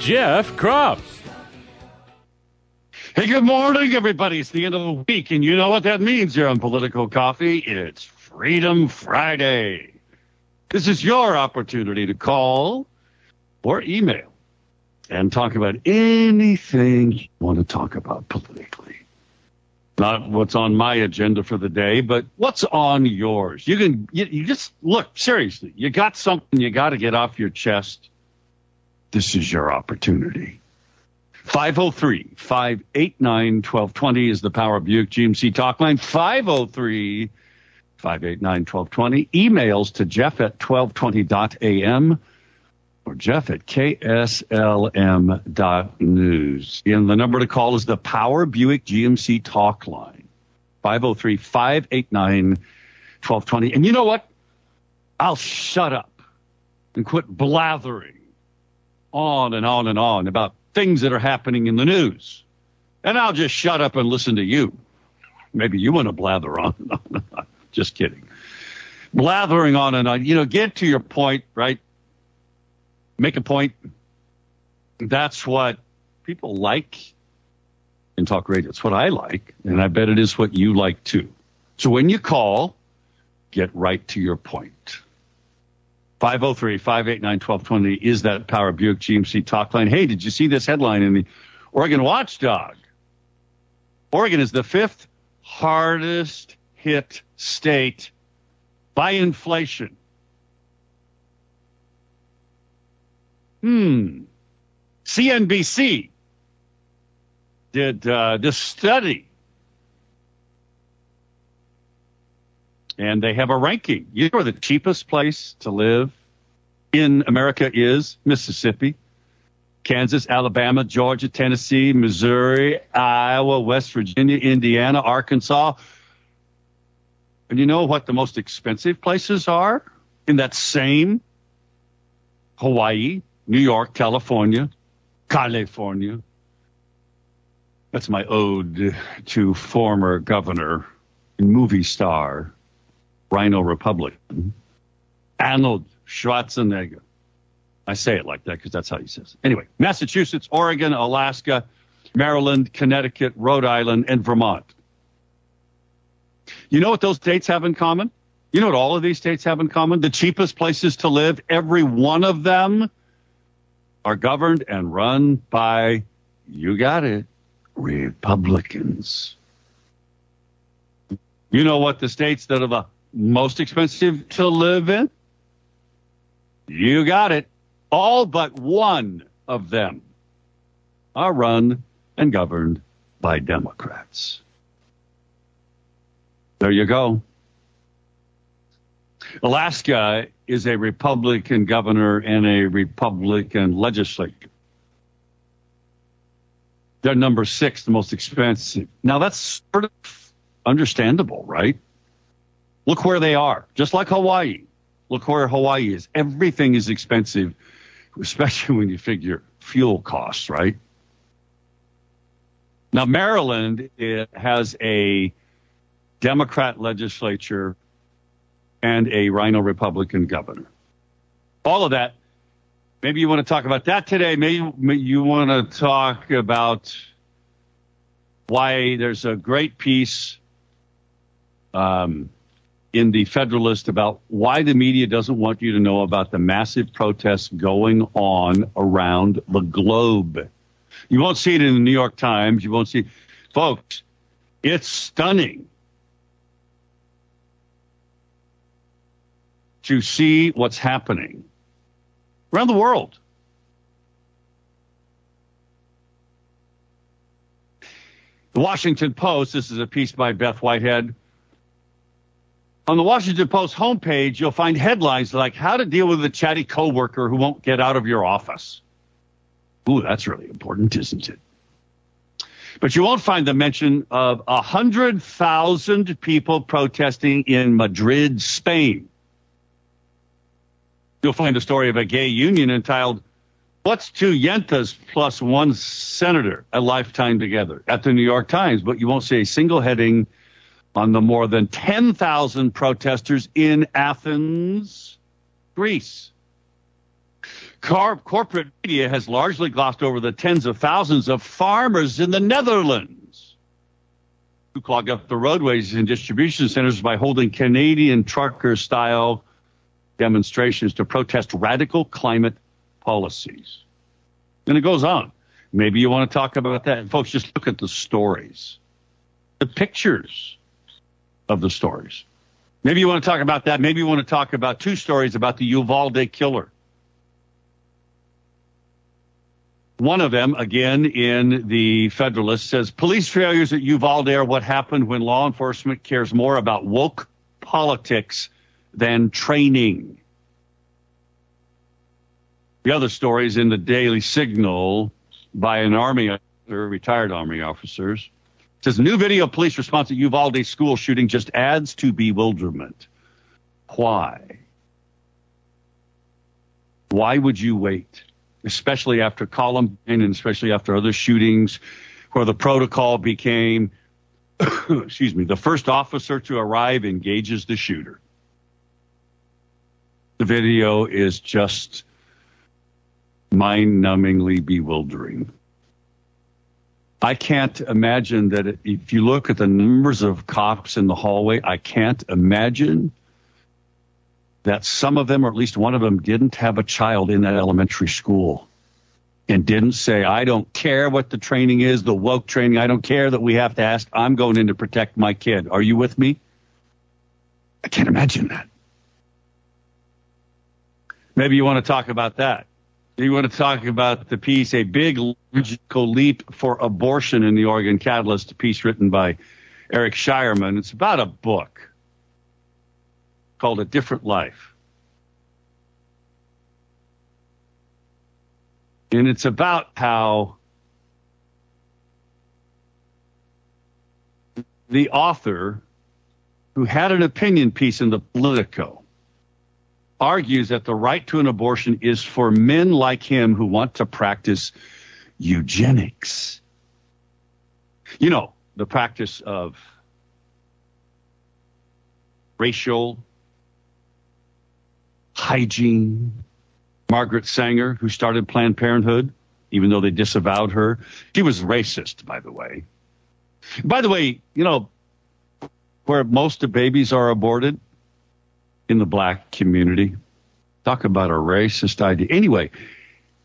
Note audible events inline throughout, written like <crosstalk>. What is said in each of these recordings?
Jeff Kropp. Hey, good morning, everybody. It's the end of the week, and you know what that means here on Political Coffee. It's Freedom Friday. This is your opportunity to call or email and talk about anything you want to talk about politically. Not what's on my agenda for the day, but what's on yours. You can, you, you just look, seriously, you got something you got to get off your chest. This is your opportunity. 503 589 1220 is the Power Buick GMC talk line. 503 589 1220. Emails to Jeff at 1220.am or Jeff at KSLM.news. And the number to call is the Power Buick GMC talk line. 503 589 1220. And you know what? I'll shut up and quit blathering on and on and on about things that are happening in the news. And I'll just shut up and listen to you. Maybe you want to blather on. <laughs> just kidding. Blathering on and on. You know, get to your point, right? Make a point. That's what people like in talk radio. It's what I like. And I bet it is what you like too. So when you call, get right to your point. 503 589 1220 is that Power Buick GMC talk line. Hey, did you see this headline in the Oregon Watchdog? Oregon is the fifth hardest hit state by inflation. Hmm. CNBC did uh, this study and they have a ranking. You know the cheapest place to live in America is? Mississippi, Kansas, Alabama, Georgia, Tennessee, Missouri, Iowa, West Virginia, Indiana, Arkansas. And you know what the most expensive places are in that same Hawaii, New York, California, California. That's my ode to former governor and movie star Rhino Republican, Arnold Schwarzenegger. I say it like that because that's how he says it. Anyway, Massachusetts, Oregon, Alaska, Maryland, Connecticut, Rhode Island, and Vermont. You know what those states have in common? You know what all of these states have in common? The cheapest places to live, every one of them are governed and run by, you got it, Republicans. You know what the states that are the most expensive to live in? You got it. All but one of them are run and governed by Democrats. There you go. Alaska is a Republican governor and a Republican legislature. They're number six, the most expensive. Now that's sort of understandable, right? Look where they are, just like Hawaii. Look where Hawaii is. Everything is expensive, especially when you figure fuel costs, right? Now, Maryland has a Democrat legislature and a Rhino Republican governor. All of that. Maybe you want to talk about that today. Maybe you want to talk about why there's a great piece um, in the Federalist about why the media doesn't want you to know about the massive protests going on around the globe. You won't see it in the New York Times. You won't see, folks, it's stunning to see what's happening around the world. The Washington Post, this is a piece by Beth Whitehead. On the Washington Post homepage, you'll find headlines like how to deal with a chatty coworker who won't get out of your office. Ooh, that's really important, isn't it? But you won't find the mention of 100,000 people protesting in Madrid, Spain. You'll find a story of a gay union entitled, What's Two Yentas Plus One Senator, a Lifetime Together, at the New York Times, but you won't see a single heading on the more than 10,000 protesters in Athens, Greece. Car- corporate media has largely glossed over the tens of thousands of farmers in the Netherlands who clog up the roadways and distribution centers by holding Canadian trucker style demonstrations to protest radical climate policies. And it goes on. Maybe you want to talk about that. Folks, just look at the stories, the pictures of the stories. Maybe you want to talk about that. Maybe you want to talk about two stories about the Uvalde killer. One of them, again in the Federalist, says police failures at Uvalde are what happened when law enforcement cares more about woke politics than training. The other story is in the Daily Signal by an Army officer, retired Army officers. Says new video police response at Uvalde school shooting just adds to bewilderment. Why? Why would you wait? Especially after Columbine and especially after other shootings where the protocol became, <coughs> excuse me, the first officer to arrive engages the shooter. The video is just mind numbingly bewildering. I can't imagine that if you look at the numbers of cops in the hallway, I can't imagine that some of them, or at least one of them, didn't have a child in that elementary school and didn't say, I don't care what the training is, the woke training, I don't care that we have to ask, I'm going in to protect my kid. Are you with me? I can't imagine that. Maybe you want to talk about that. You want to talk about the piece, A Big Logical Leap for Abortion in the Oregon Catalyst, a piece written by Eric Shireman. It's about a book called A Different Life. And it's about how the author, who had an opinion piece in the Politico, argues that the right to an abortion is for men like him who want to practice eugenics. You know, the practice of racial hygiene. Margaret Sanger, who started Planned Parenthood, even though they disavowed her, she was racist, by the way. By the way, you know, where most of babies are aborted, in the black community. Talk about a racist idea. Anyway,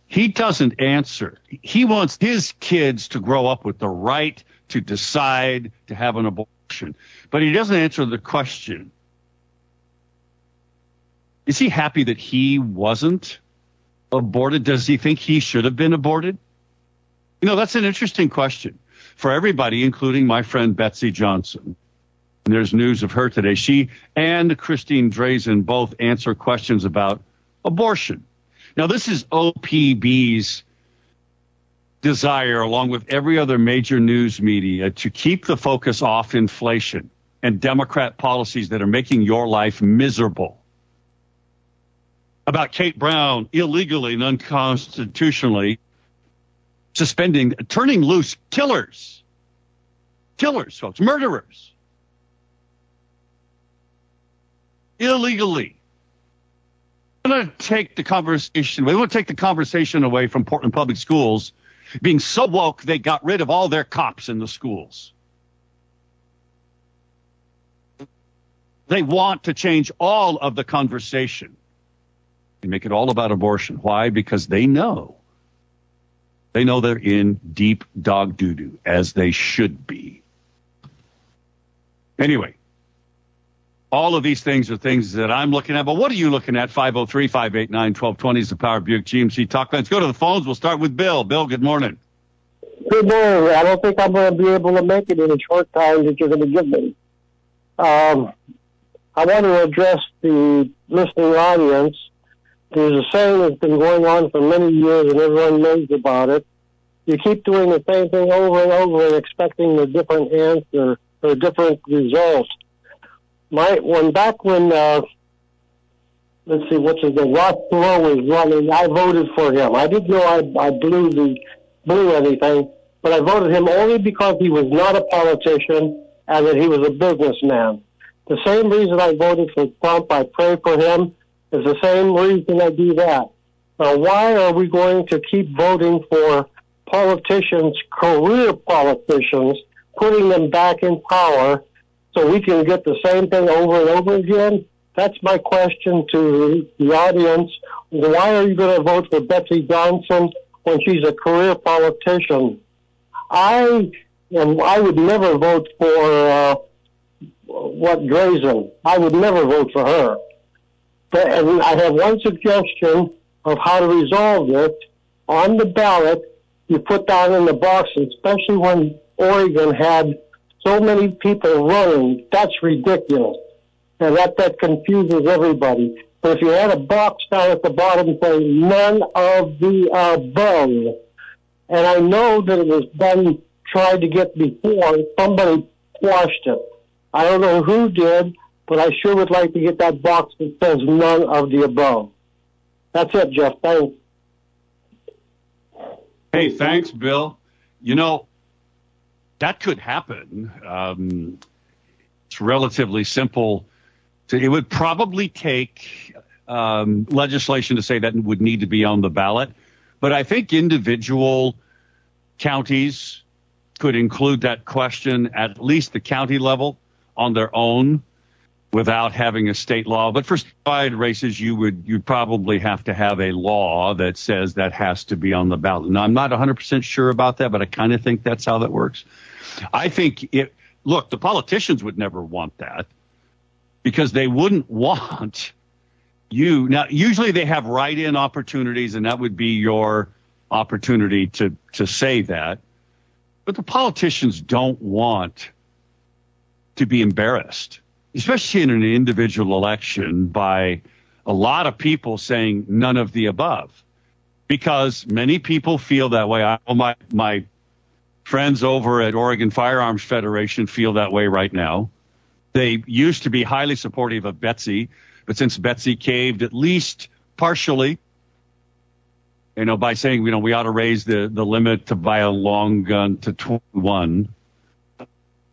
he doesn't answer. He wants his kids to grow up with the right to decide to have an abortion, but he doesn't answer the question. Is he happy that he wasn't aborted? Does he think he should have been aborted? You know, that's an interesting question for everybody, including my friend Betsy Johnson. There's news of her today. She and Christine Drazan both answer questions about abortion. Now, this is OPB's desire, along with every other major news media, to keep the focus off inflation and Democrat policies that are making your life miserable. About Kate Brown illegally and unconstitutionally suspending, turning loose killers. Killers, folks, murderers. Illegally. We want to take the conversation. We want to take the conversation away from Portland Public Schools being so woke they got rid of all their cops in the schools. They want to change all of the conversation and make it all about abortion. Why? Because they know. They know they're in deep dog doo doo, as they should be. Anyway, all of these things are things that I'm looking at. But what are you looking at? 503 589 1220 is the Power Buick GMC talk. Let's go to the phones. We'll start with Bill. Bill, good morning. Good morning. I don't think I'm going to be able to make it in the short time that you're going to give me. Um, I want to address the listening audience There's a saying that's been going on for many years, and everyone knows about it. You keep doing the same thing over and over and expecting a different answer or a different result. My when back when uh, let's see, what's his name? Ross Perot was running. I voted for him. I didn't know I, I blew the blew anything, but I voted him only because he was not a politician and that he was a businessman. The same reason I voted for Trump, I pray for him, is the same reason I do that. Now, why are we going to keep voting for politicians, career politicians, putting them back in power so we can get the same thing over and over again? That's my question to the audience. Why are you going to vote for Betsy Johnson when she's a career politician? I and I would never vote for uh, what Drazan. I would never vote for her. But, and I have one suggestion of how to resolve this. On the ballot, you put down in the box, especially when Oregon had so many people running. That's ridiculous. And that, that confuses everybody. But if you had a box down at the bottom saying none of the above, and I know that it was done, tried to get before, somebody quashed it. I don't know who did, but I sure would like to get that box that says none of the above. That's it, Jeff. Thanks. Hey, thanks, Bill. You know, that could happen. Um, it's relatively simple. To, it would probably take um, legislation to say that would need to be on the ballot. But I think individual counties could include that question at least the county level on their own without having a state law. But for side races, you would you'd probably have to have a law that says that has to be on the ballot. Now, I'm not 100% sure about that, but I kind of think that's how that works. I think it. Look, the politicians would never want that because they wouldn't want you. Now, usually they have write-in opportunities, and that would be your opportunity to to say that. But the politicians don't want to be embarrassed, especially in an individual election, by a lot of people saying none of the above, because many people feel that way. I, my my friends over at Oregon Firearms Federation feel that way right now. They used to be highly supportive of Betsy, but since Betsy caved at least partially, you know, by saying, you know, we ought to raise the, the limit to buy a long gun to 21.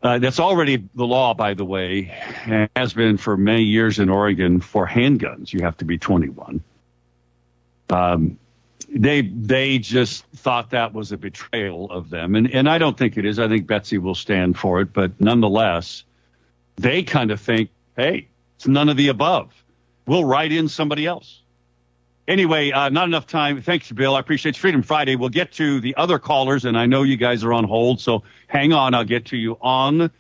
Uh, that's already the law, by the way, and has been for many years in Oregon for handguns. You have to be 21. Um, they they just thought that was a betrayal of them, and and I don't think it is. I think Betsy will stand for it, but nonetheless, they kind of think, hey, it's none of the above. We'll write in somebody else. Anyway, uh, not enough time. Thanks, Bill. I appreciate Freedom Friday. We'll get to the other callers, and I know you guys are on hold, so hang on. I'll get to you on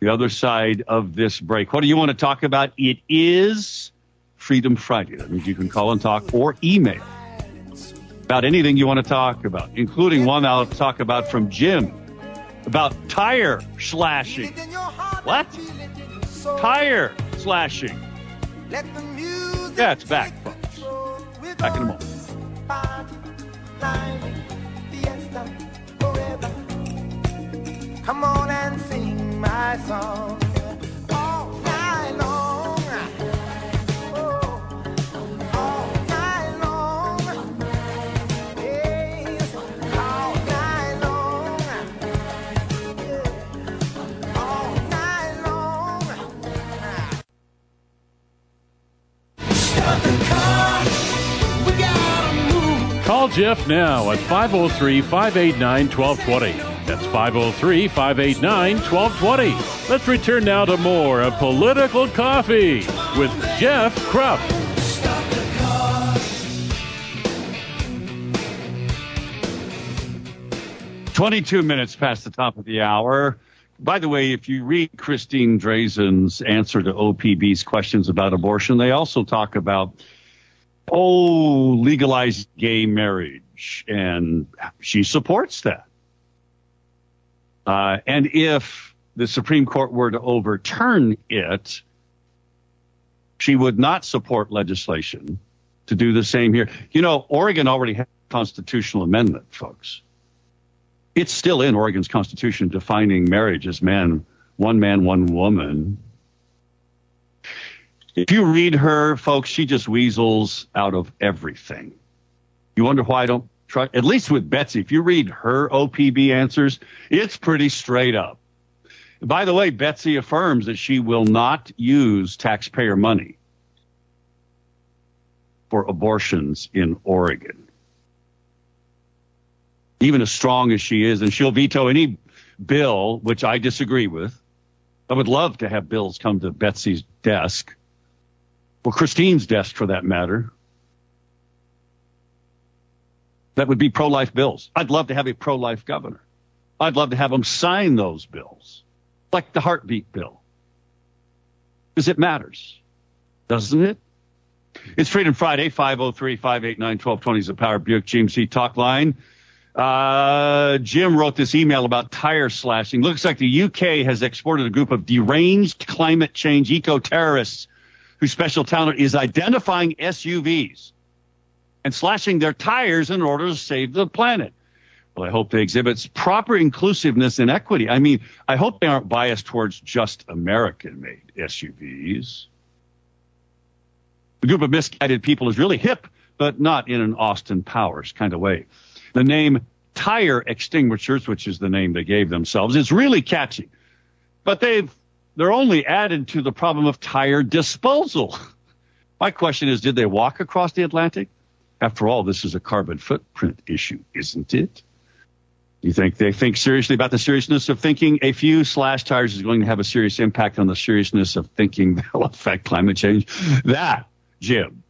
the other side of this break. What do you want to talk about? It is Freedom Friday. That means you can call and talk or email about anything you want to talk about, including one I'll talk about from Jim about tire slashing. What? Tire slashing. Yeah, it's back, folks. Back in a moment. Come on and sing my song Call Jeff now at 503 589 1220. That's 503 589 1220. Let's return now to more of Political Coffee with Jeff Kropp. 22 minutes past the top of the hour. By the way, if you read Christine Drazan's answer to OPB's questions about abortion, they also talk about, oh, legalized gay marriage. And she supports that. Uh, and if the Supreme Court were to overturn it, she would not support legislation to do the same here. You know, Oregon already has a constitutional amendment, folks. It's still in Oregon's constitution defining marriage as man, one man, one woman. If you read her, folks, she just weasels out of everything. You wonder why I don't try, at least with Betsy, if you read her OPB answers, it's pretty straight up. By the way, Betsy affirms that she will not use taxpayer money for abortions in Oregon. Even as strong as she is, and she'll veto any bill which I disagree with. I would love to have bills come to Betsy's desk, or Christine's desk for that matter. That would be pro life bills. I'd love to have a pro life governor. I'd love to have them sign those bills, like the heartbeat bill. Because it matters, doesn't it? It's Freedom Friday, 503 589 1220 is the Power Buick GMC talk line. Uh, Jim wrote this email about tire slashing. Looks like the UK has exported a group of deranged climate change eco terrorists whose special talent is identifying SUVs and slashing their tires in order to save the planet. Well, I hope they exhibit proper inclusiveness and equity. I mean, I hope they aren't biased towards just American made SUVs. The group of misguided people is really hip, but not in an Austin Powers kind of way. The name Tire Extinguishers, which is the name they gave themselves, is really catchy. But they've they're only added to the problem of tire disposal. <laughs> My question is, did they walk across the Atlantic? After all, this is a carbon footprint issue, isn't it? You think they think seriously about the seriousness of thinking a few slash tires is going to have a serious impact on the seriousness of thinking <laughs> they'll affect climate change? That, Jim,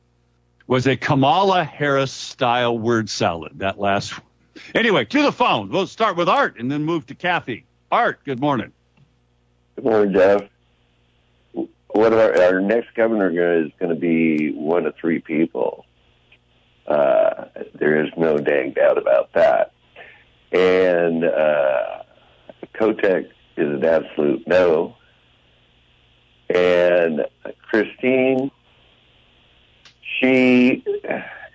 was a Kamala Harris style word salad, that last one. Anyway, to the phone. We'll start with Art and then move to Kathy. Art, good morning. Good morning, Jeff. What our, our next governor is going to be one of three people. Uh, there is no dang doubt about that. And uh, Kotek is an absolute no. And Christine, she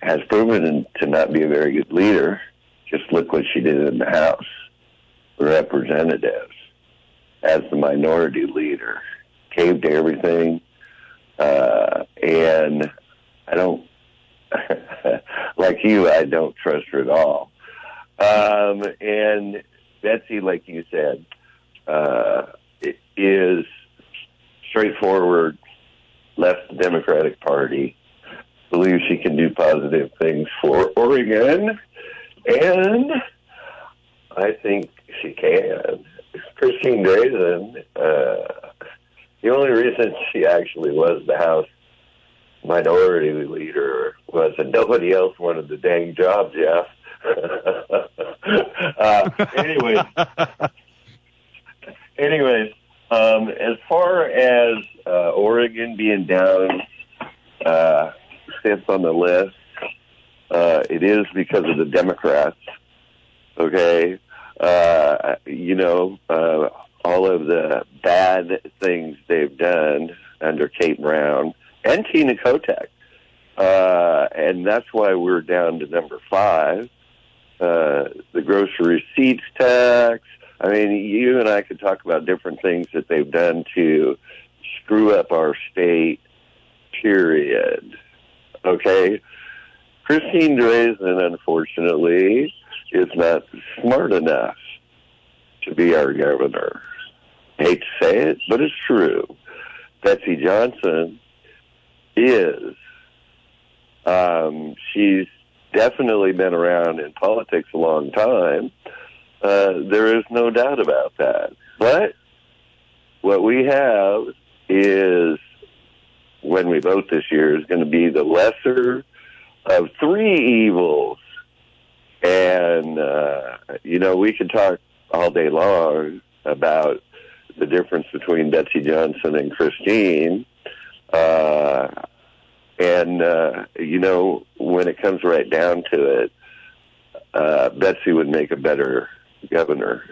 has proven to not be a very good leader. Just look what she did in the House, Representatives, as the minority leader, caved to everything, uh, and I don't <laughs> like you. I don't trust her at all. Um, and Betsy, like you said, uh, is straightforward, left the Democratic Party, believes she can do positive things for Oregon, and I think she can. Christine Drazan, uh, the only reason she actually was the House minority leader was that nobody else wanted the dang job, Jeff. <laughs> uh, anyway, <laughs> anyways, um, as far as uh, Oregon being down uh, fifth on the list, uh, it is because of the Democrats. Okay, uh, you know uh, all of the bad things they've done under Kate Brown and Tina Kotek, uh, and that's why we're down to number five. Uh, the grocery receipts tax. I mean, you and I could talk about different things that they've done to screw up our state. Period. Okay. Christine Drazan, unfortunately, is not smart enough to be our governor. hate to say it, but it's true. Betsy Johnson is. Um, she's definitely been around in politics a long time. Uh, there is no doubt about that. But what we have is, when we vote this year, is going to be the lesser of three evils. And, uh, you know, we could talk all day long about the difference between Betsy Johnson and Christine. Uh, and, uh, you know, when it comes right down to it, uh, Betsy would make a better governor.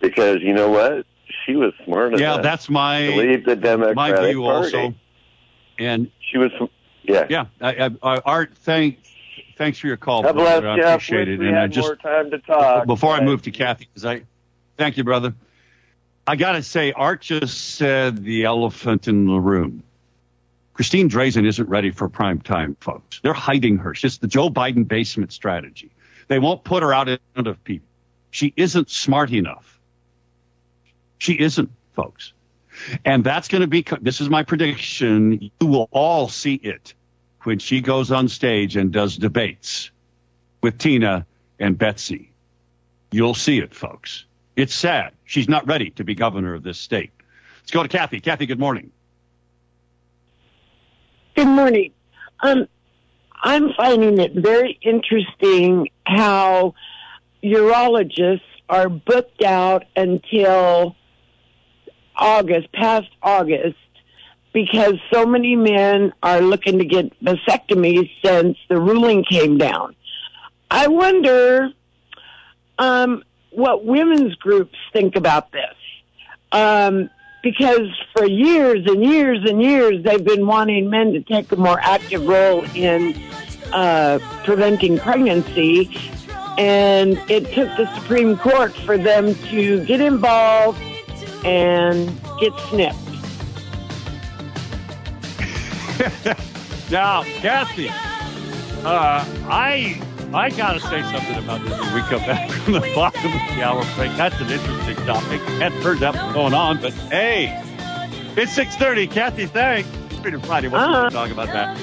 Because you know what? She was smart Yeah, enough that's to my leave the Democratic my view Party. also. And She was Yeah. Yeah, I, I, Art, thank, thanks for your call. God bless brother. I appreciate it. we And I just more time to talk. before I move to Kathy, because I thank you, brother. I got to say, Art just said the elephant in the room. Christine Drazan isn't ready for prime time, folks. They're hiding her. It's the Joe Biden basement strategy. They won't put her out in front of people. She isn't smart enough. She isn't, folks. And that's going to be, this is my prediction. You will all see it when she goes on stage and does debates with Tina and Betsy. You'll see it, folks. It's sad. She's not ready to be governor of this state. Let's go to Kathy. Kathy, good morning. Good morning. Um, I'm finding it very interesting how urologists are booked out until August, past August, because so many men are looking to get vasectomies since the ruling came down. I wonder um, what women's groups think about this. Um, because for years and years and years they've been wanting men to take a more active role in uh, preventing pregnancy, and it took the Supreme Court for them to get involved and get snipped. <laughs> Now, Kathy, uh, I I gotta say something about this when we come back <laughs> from the bottom of the hour break. That's an interesting topic. Hadn't heard that going on, but hey, it's six thirty. Kathy, thanks. Freedom Friday. We'll Uh-huh. talk about that.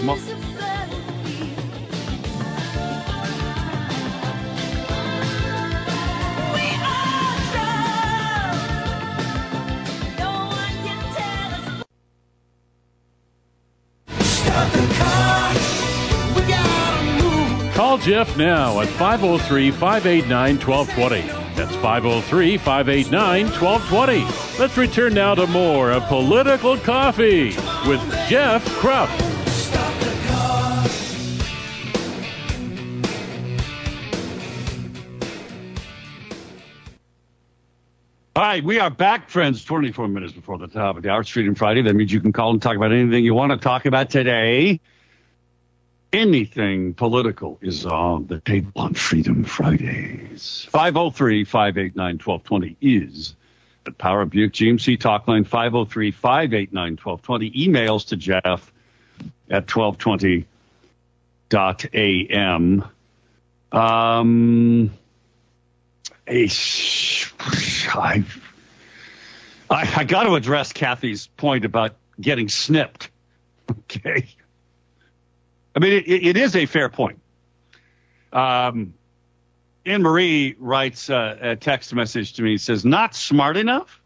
Call Jeff now at 503 589 1220. That's 503 589 1220. Let's return now to more of Political Coffee with Jeff Kropp. All right, we are back, friends. 24 minutes before the top of the hour. It's Freedom Friday. That means you can call and talk about anything you want to talk about today. Anything political is on the table on Freedom Fridays. 503 589 1220 is the Power Buick GMC talk line 503 589 1220. Emails to Jeff at 1220.am. Um, I, I, I got to address Kathy's point about getting snipped. <laughs> Okay. I mean, it, it is a fair point. Um, Anne Marie writes uh, a text message to me, says, not smart enough.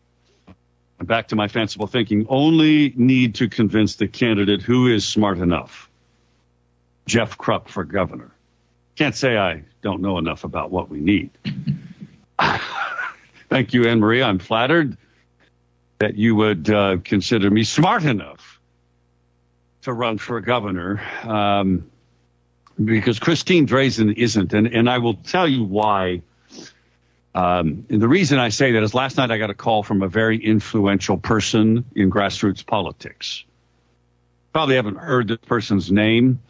Back to my fanciful thinking, only need to convince the candidate who is smart enough. Jeff Kropp for governor. Can't say I don't know enough about what we need. <laughs> Thank you, Anne Marie. I'm flattered that you would uh, consider me smart enough to run for governor, um, because Christine Drazan isn't, and, and I will tell you why. Um, and the reason I say that is last night I got a call from a very influential person in grassroots politics. Probably haven't heard this person's name,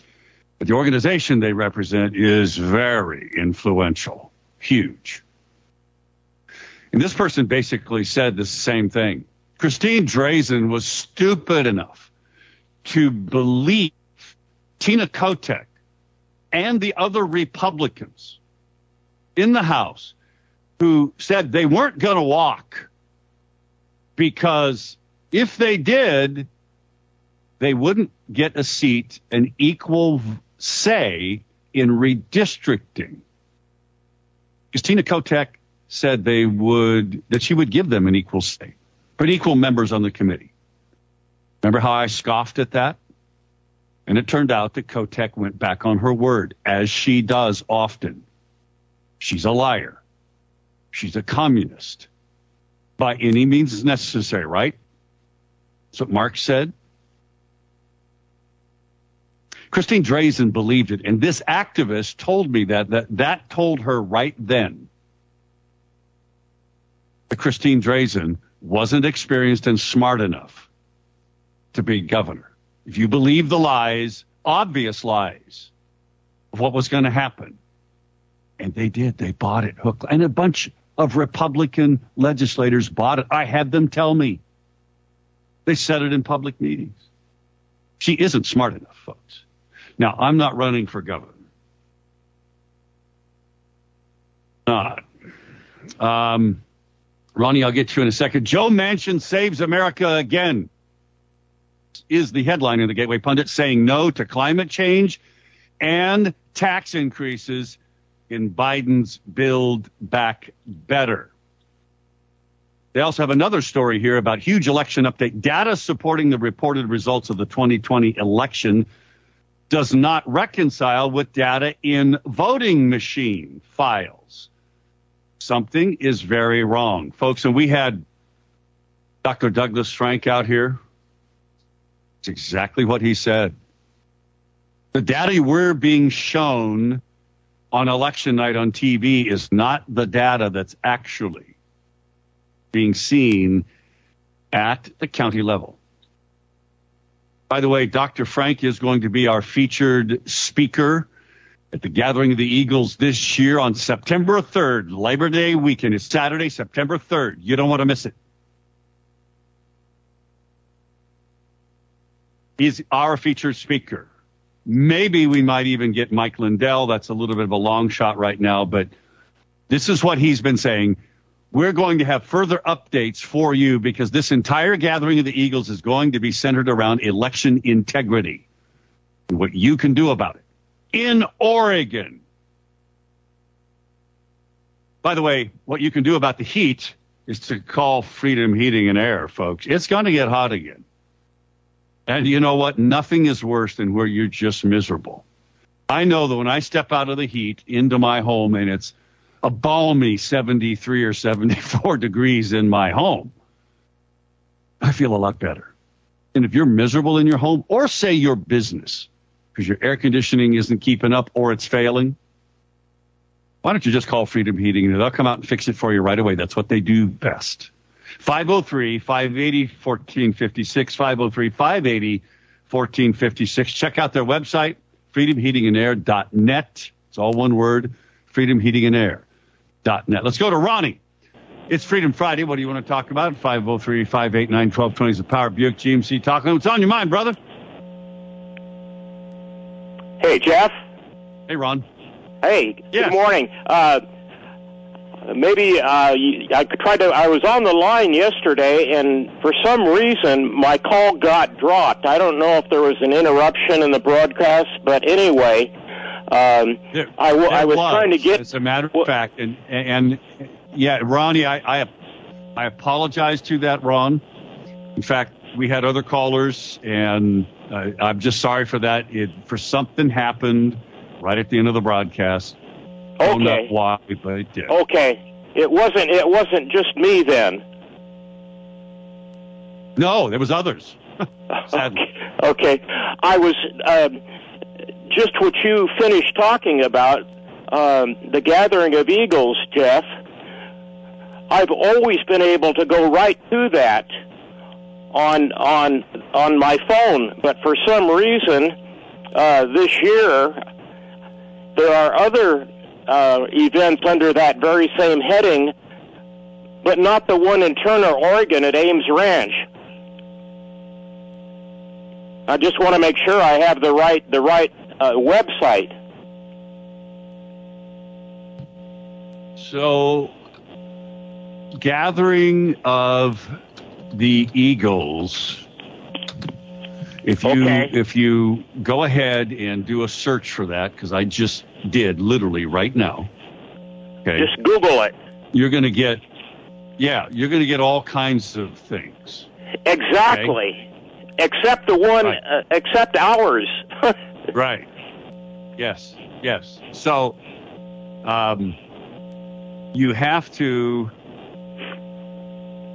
but the organization they represent is very influential, huge. And this person basically said the same thing. Christine Drazan was stupid enough to believe Tina Kotek and the other Republicans in the House who said they weren't going to walk because if they did, they wouldn't get a seat, an equal say in redistricting. Because Tina Kotek said they would that she would give them an equal say, but equal members on the committee. Remember how I scoffed at that? And it turned out that Kotek went back on her word, as she does often. She's a liar. She's a communist. By any means necessary, right? That's what Marx said. Christine Drazan believed it, and this activist told me that that, that told her right then that Christine Drazan wasn't experienced and smart enough to be governor. If you believe the lies, obvious lies of what was going to happen. And they did. They bought it hook and a bunch of Republican legislators bought it. I had them tell me. They said it in public meetings. She isn't smart enough, folks. Now, I'm not running for governor. Not. Um, Ronnie, I'll get you in a second. Joe Manchin saves America again. Is the headline in the Gateway Pundit saying no to climate change and tax increases in Biden's Build Back Better. They also have another story here about huge election update. Data supporting the reported results of the 2020 election does not reconcile with data in voting machine files. Something is very wrong, folks. And we had Dr. Douglas Frank out here. It's exactly what he said. The data we're being shown on election night on TV is not the data that's actually being seen at the county level. By the way, Dr. Frank is going to be our featured speaker at the Gathering of the Eagles this year on September 3rd, Labor Day weekend. It's Saturday, September 3rd. You don't want to miss it. He's our featured speaker. Maybe we might even get Mike Lindell. That's a little bit of a long shot right now, but this is what he's been saying. We're going to have further updates for you because this entire gathering of the Eagles is going to be centered around election integrity and what you can do about it in Oregon. By the way, what you can do about the heat is to call Freedom Heating and Air, folks. It's going to get hot again. And you know what? Nothing is worse than where you're just miserable. I know that when I step out of the heat into my home and it's a balmy 73 or 74 <laughs> degrees in my home, I feel a lot better. And if you're miserable in your home or say your business because your air conditioning isn't keeping up or it's failing, why don't you just call Freedom Heating they'll come out and fix it for you right away? That's what they do best. 503 580 1456, 503 580 1456. Check out their website, freedomheatingandair.net. It's all one word, freedomheatingandair.net. Let's go to Ronnie. It's Freedom Friday. What do you want to talk about? 503 589 1220 is the Power Buick GMC talking. What's on your mind, brother? Hey, Jeff. Hey, Ron. Hey, Yes. good morning. Uh, maybe uh, I tried to. I was on the line yesterday, and for some reason, my call got dropped. I don't know if there was an interruption in the broadcast, but anyway, um, There- I, w- I there was trying to get. As a matter of Well- fact, and and yeah, Ronnie, I, I I apologize to that, Ron. In fact, we had other callers, and uh, I'm just sorry for that. It for something happened right at the end of the broadcast. Don't know Okay. why, but it did. Okay, it wasn't. It wasn't just me then. No, there was others. <laughs> Sadly. Okay, I was um, just what you finished talking about um, the gathering of eagles, Jeff. I've always been able to go right to that on on on my phone, but for some reason uh, this year there are other uh, events under that very same heading, but not the one in Turner, Oregon, at Ames Ranch. I just want to make sure I have the right the right uh, website. So, gathering of the Eagles. If you Okay. if you go ahead and do a search for that, because I just did literally right now. Okay, Just Google it. you're going to get, yeah, you're going to get all kinds of things. Exactly. Except the one, Right. uh, except ours. <laughs> Right. Yes. Yes. So, um, you have to.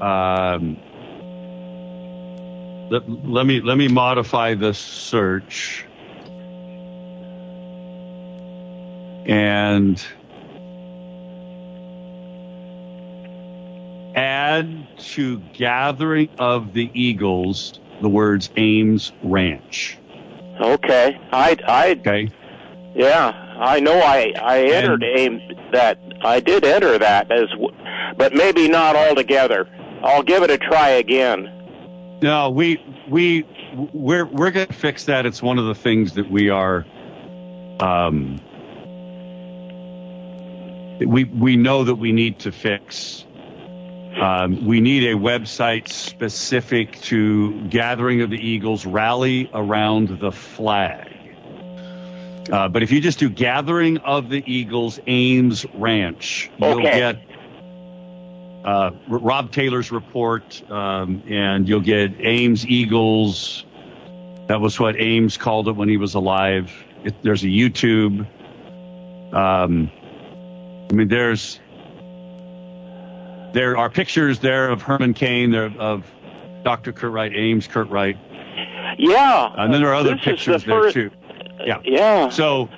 Um, let, let me let me modify the search and add to gathering of the eagles the words Ames Ranch. Okay. I I Okay. yeah. I know I I entered aim that I did enter that as but maybe not altogether. I'll give it a try again. No, we we we're we're going to fix that. It's one of the things that we are. Um, we we know that we need to fix. Um, we need a website specific to Gathering of the Eagles rally around the flag. Uh, but if you just do Gathering of the Eagles Ames Ranch, you'll Okay. get uh, Rob Taylor's report, um, and you'll get Ames Eagles. That was what Ames called it when he was alive. It, there's a YouTube. Um, I mean, there's there are pictures there of Herman Cain, there of Dr. Kurt Wright, Ames Kurt Wright, Yeah. and then there are other is the pictures there too. Yeah. Yeah. So,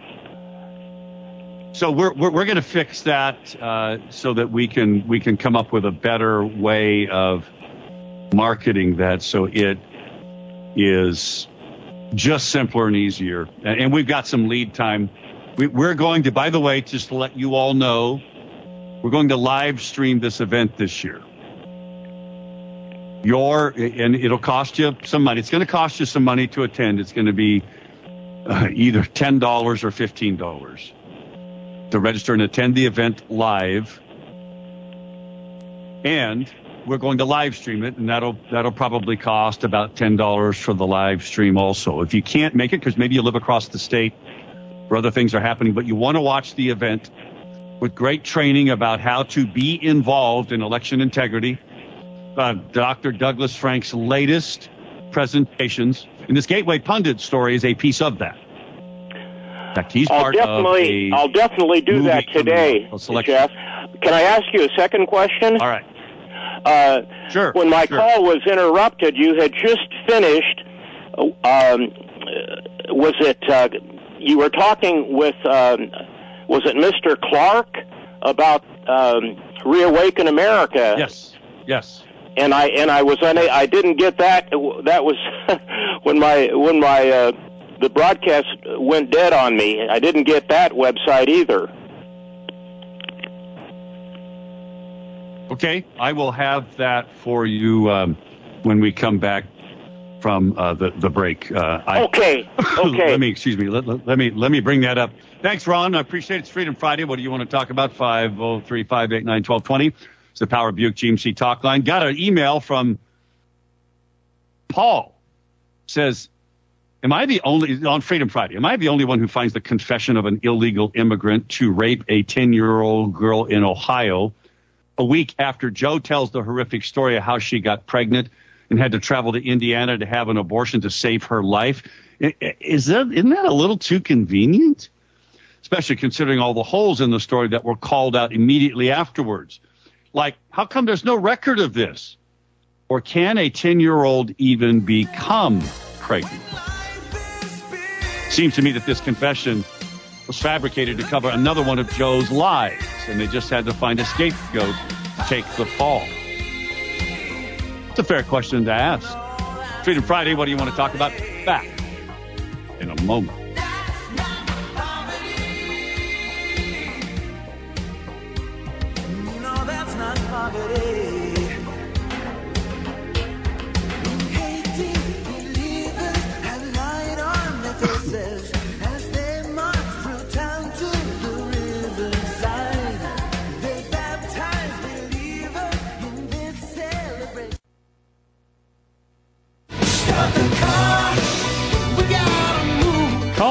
so we're we're, we're going to fix that uh, so that we can we can come up with a better way of marketing that so it is just simpler and easier. And, we've got some lead time. We, we're going to, by the way, just to let you all know, we're going to live stream this event this year. Your and it'll cost you some money. It's going to cost you some money to attend. It's going to be uh, either ten dollars or fifteen dollars to register and attend the event live. And we're going to live stream it, and that'll that'll probably cost about ten dollars for the live stream. Also, if you can't make it because maybe you live across the state or other things are happening, but you want to watch the event with great training about how to be involved in election integrity. Uh, Dr. Douglas Frank's latest presentations, and this Gateway Pundit story is a piece of that. Fact, he's I'll part definitely of a I'll definitely do that today, up, a selection. Jeff. Can I ask you a second question? All right. Uh, Sure. when my sure. call was interrupted, you had just finished. uh, Um, uh, was it? Uh, you were talking with. Um, was it Mr. Clark about um, Reawaken America? Yes. Yes. and I and I was una- I didn't get that. That was <laughs> when my when my uh, the broadcast went dead on me. I didn't get that website either. Okay, I will have that for you um, when we come back from uh, the the break. Uh, I, Okay, <laughs> okay. let me excuse me. Let, let, let me let me bring that up. Thanks, Ron. I appreciate it. It's Freedom Friday. What do you want to talk about? Five zero three five eight nine twelve twenty. It's the Power Buick GMC talk line. Got an email from Paul. Says, "Am I the only on Freedom Friday? Am I the only one who finds the confession of an illegal immigrant to rape a ten year old girl in Ohio?" a week after Joe tells the horrific story of how she got pregnant and had to travel to Indiana to have an abortion to save her life. Is that isn't that a little too convenient? Especially considering all the holes in the story that were called out immediately afterwards. Like, how come there's no record of this? Or can a 10 year old even become pregnant? Seems to me that this confession was fabricated to cover another one of Joe's lies, and they just had to find a scapegoat to take the fall. It's a fair question to ask. Freedom Friday, what do you want to talk about? Back in a moment. No,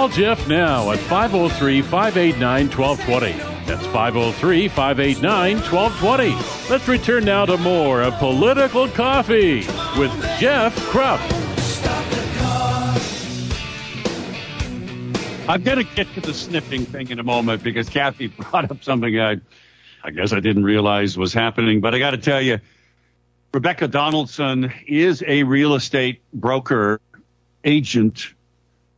Call Jeff now at 503 589 1220. That's 503 589 1220. Let's return now to more of Political Coffee with Jeff Kropp. I'm going to get to the sniffing thing in a moment because Kathy <laughs> brought up something I, I guess I didn't realize was happening. But I got to tell you, Rebecca Donaldson is a real estate broker agent.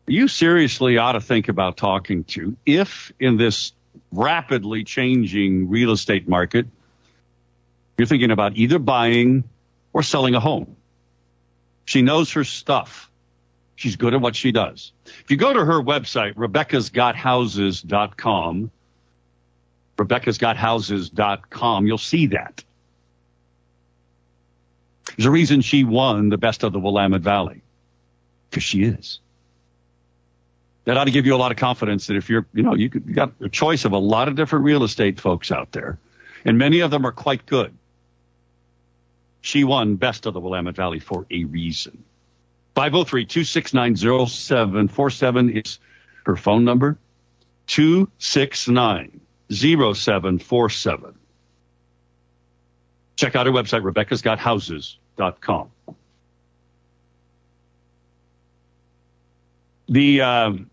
You seriously ought to think about talking to if in this rapidly changing real estate market, you're thinking about either buying or selling a home. She knows her stuff. She's good at what she does. If you go to her website, rebeccasgothouses.com, rebeccasgothouses.com, you'll see that. There's a reason she won the best of the Willamette Valley, because she is. That ought to give you a lot of confidence that if you're, you know, you, got a choice of a lot of different real estate folks out there, and many of them are quite good. She won best of the Willamette Valley for a reason. 503 269 0747 is her phone number. 269 0747. Check out her website, rebeccasgothouses.com. The um,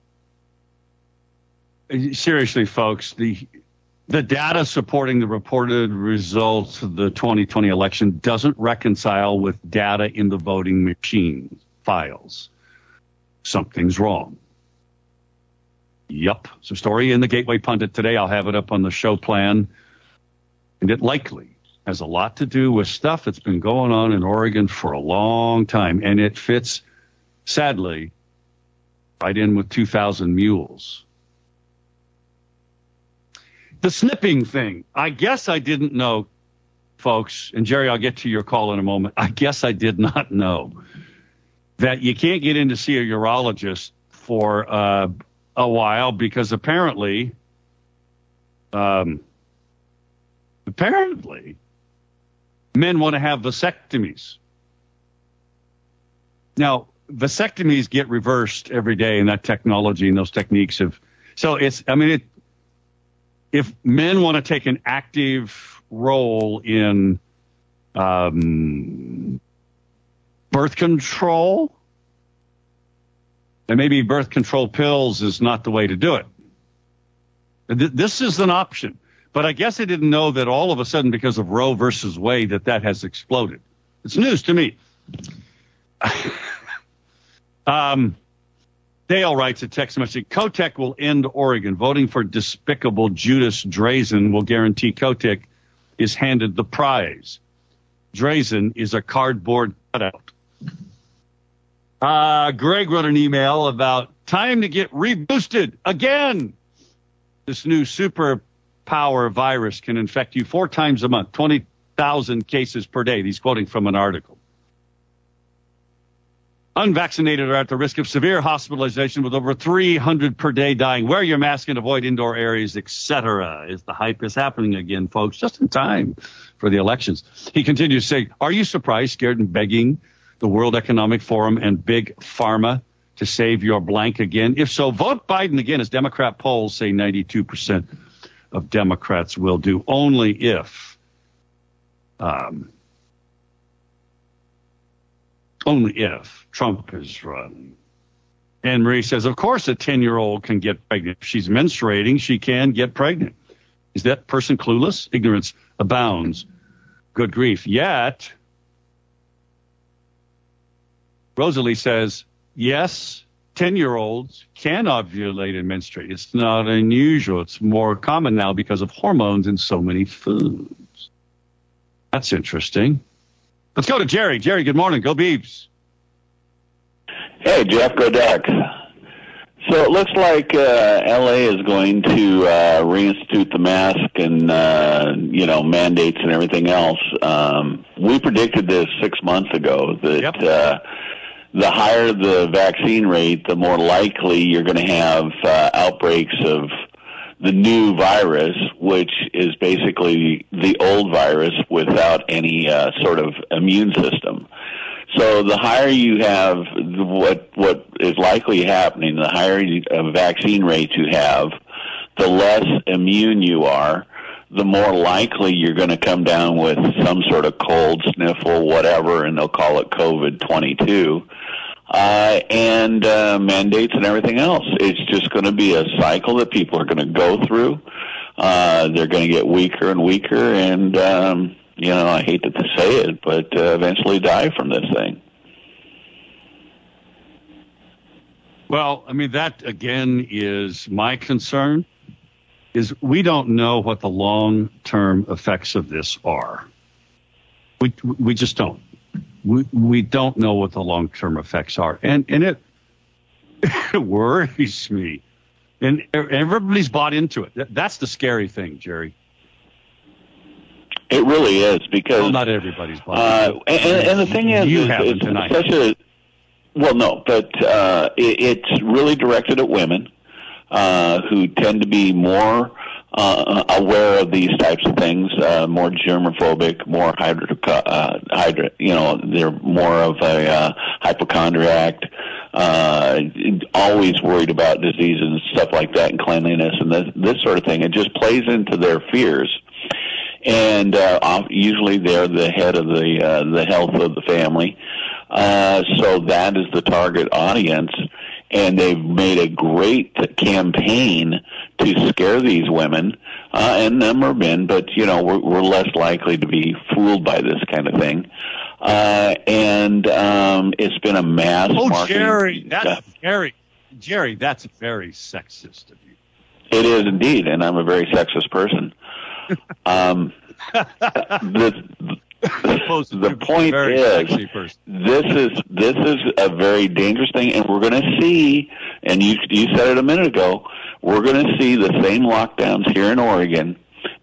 seriously, folks, the the data supporting the reported results of the 2020 election doesn't reconcile with data in the voting machine files. Something's wrong. Yup. A story in the Gateway Pundit today. I'll have it up on the show plan. And it likely has a lot to do with stuff that's been going on in Oregon for a long time. And it fits, sadly, right in with 2,000 mules. The snipping thing. I guess I didn't know, folks, and Jerry, I'll get to your call in a moment. I guess I did not know that you can't get in to see a urologist for uh, a while because apparently, um, apparently, men want to have vasectomies. Now, vasectomies get reversed every day, and that technology and those techniques have. So it's. I mean, it, if men want to take an active role in um, birth control, and maybe birth control pills is not the way to do it. This is an option. But I guess I didn't know that all of a sudden, because of Roe versus Wade, that that has exploded. It's news to me. <laughs> um, Dale writes a text message. Kotek will end Oregon. Voting for despicable Judas Drazan will guarantee Kotek is handed the prize. Drazan is a cardboard cutout. Uh, Greg wrote an email about time to get reboosted again. This new superpower virus can infect you four times a month, 20,000 cases per day. He's quoting from an article. Unvaccinated are at the risk of severe hospitalization with over 300 per day dying. Wear your mask and avoid indoor areas, etc. Is the hype is happening again, folks, just in time for the elections. He continues to say, are you surprised, scared, and begging the World Economic Forum and Big Pharma to save your blank again? If so, vote Biden again, as Democrat polls say 92% of Democrats will do, only if um, only if Trump is running. Anne Marie says, of course, a 10 year old can get pregnant. If she's menstruating, she can get pregnant. Is that person clueless? Ignorance abounds. Good grief. Yet, Rosalie says, yes, 10 year olds can ovulate and menstruate. It's not unusual. It's more common now because of hormones in so many foods. That's interesting. Let's go to Jerry. Jerry, good morning. Go Beavs. Hey, Jeff, go Duck. So it looks like uh, LA is going to uh, reinstitute the mask and uh, you know mandates and everything else. Um, we predicted this six months ago that Yep. uh, the higher the vaccine rate, the more likely you're going to have uh, outbreaks of the new virus, which is basically the old virus without any uh, sort of immune system. So the higher you have, what what is likely happening, the higher uh, vaccine rates you have, the less immune you are, the more likely you're going to come down with some sort of cold, sniffle, whatever, and they'll call it COVID 22. Uh, and uh, mandates and everything else. It's just going to be a cycle that people are going to go through. Uh, they're going to get weaker and weaker, and um, you know, I hate to say it, but uh, eventually die from this thing. Well, I mean, that again is my concern is we don't know what the long term effects of this are. We, we just don't. We, we don't know what the long term effects are. And, and it, <laughs> it worries me. And everybody's bought into it. That's the scary thing, Jerry. It really is because Well, not everybody's bought Uh, into it. and, and the thing is, You is haven't tonight. such a well, no, but uh, it, it's really directed at women uh, who tend to be more uh, aware of these types of things, uh, more germophobic, more hydro, uh, hydro, you know, they're more of a uh, hypochondriac, uh, always worried about disease and stuff like that, and cleanliness and this, this sort of thing. It just plays into their fears and uh, usually they're the head of the uh, the health of the family. Uh, so that is the target audience, and they've made a great campaign to scare these women uh, and number of men. But you know, we're, we're less likely to be fooled by this kind of thing. Uh, and um, it's been a mass Oh, marketing. Jerry, that's Jerry. Jerry, that's very sexist of you. It is indeed, and I'm a very sexist person. <laughs> Um, <laughs> the the point is, this is this is a very dangerous thing, and we're going to see. And you you said it a minute ago. We're going to see the same lockdowns here in Oregon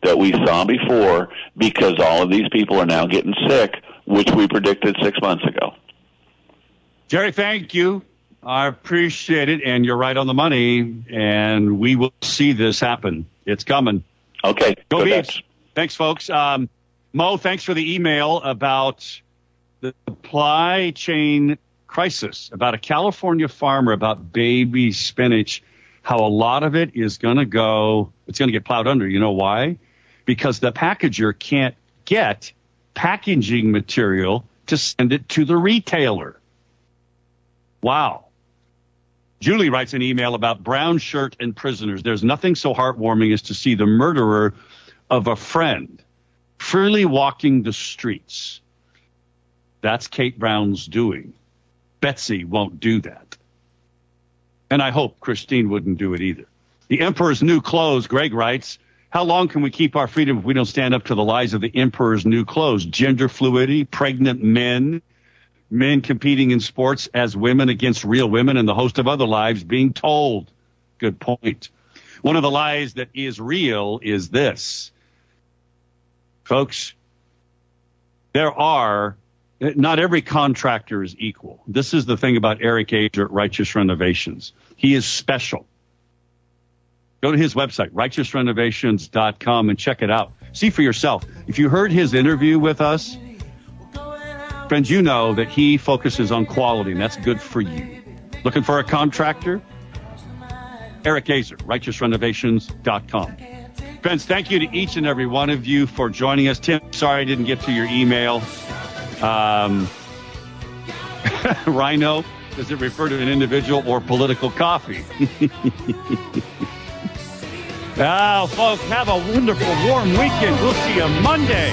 that we saw before because all of these people are now getting sick, which we predicted six months ago. Jerry, thank you. I appreciate it, and you're right on the money. And we will see this happen. It's coming. Okay, Go, go Beavs. Thanks, folks. Um, Mo, thanks for the email about the supply chain crisis, about a California farmer, about baby spinach, how a lot of it is going to go, it's going to get plowed under. You know why? Because the packager can't get packaging material to send it to the retailer. Wow. Julie writes an email about brown shirt and prisoners. There's nothing so heartwarming as to see the murderer of a friend freely walking the streets. That's Kate Brown's doing. Betsy won't do that. And I hope Christine wouldn't do it either. The Emperor's New Clothes, Greg writes, how long can we keep our freedom if we don't stand up to the lies of the Emperor's New Clothes? Gender fluidity, pregnant men, men competing in sports as women against real women, and the host of other lies being told. Good point. One of the lies that is real is this. Folks, there are, not every contractor is equal. This is the thing about Eric Ager at Righteous Renovations. He is special. Go to his website, righteousrenovations.com, and check it out. See for yourself. If you heard his interview with us, friends, you know that he focuses on quality, and that's good for you. Looking for a contractor? Eric Azer, righteousrenovations.com. Friends, thank you to each and every one of you for joining us. Tim, sorry I didn't get to your email. Um, <laughs> Rhino, does it refer to an individual or political coffee? <laughs> Now, folks, have a wonderful warm weekend. We'll see you Monday.